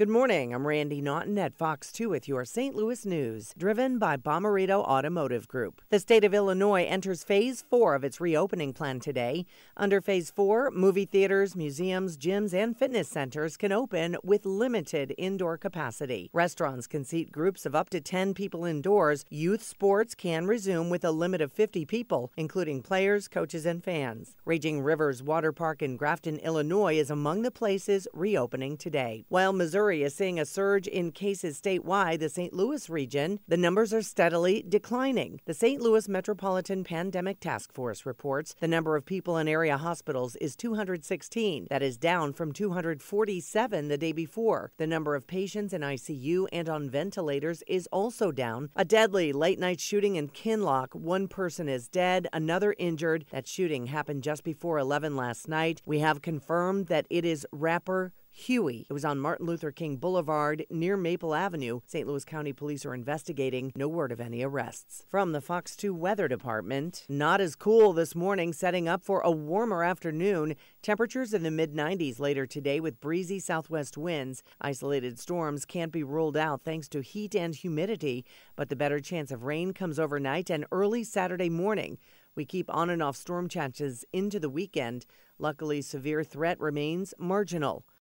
Good morning. I'm Randi Naughton at Fox 2 with your St. Louis news, driven by Bomarito Automotive Group. The state of Illinois enters phase four of its reopening plan today. Under phase four, movie theaters, museums, gyms, and fitness centers can open with limited indoor capacity. Restaurants can seat groups of up to 10 people indoors. Youth sports can resume with a limit of 50 people, including players, coaches, and fans. Raging Rivers Water Park in Grafton, Illinois is among the places reopening today. While Missouri Missouri is seeing a surge in cases statewide, the St. Louis region, the numbers are steadily declining. The St. Louis Metropolitan Pandemic Task Force reports the number of people in area hospitals is 216. That is down from 247 the day before. The number of patients in ICU and on ventilators is also down. A deadly late night shooting in Kinloch. One person is dead, another injured. That shooting happened just before 11 last night. We have confirmed that it is rapper Huey. It was on Martin Luther King Boulevard near Maple Avenue. St. Louis County Police are investigating. No word of any arrests. From the Fox 2 Weather Department, not as cool this morning, setting up for a warmer afternoon. Temperatures in the mid 90s later today with breezy southwest winds. Isolated storms can't be ruled out thanks to heat and humidity, but the better chance of rain comes overnight and early Saturday morning. We keep on and off storm chances into the weekend. Luckily, severe threat remains marginal.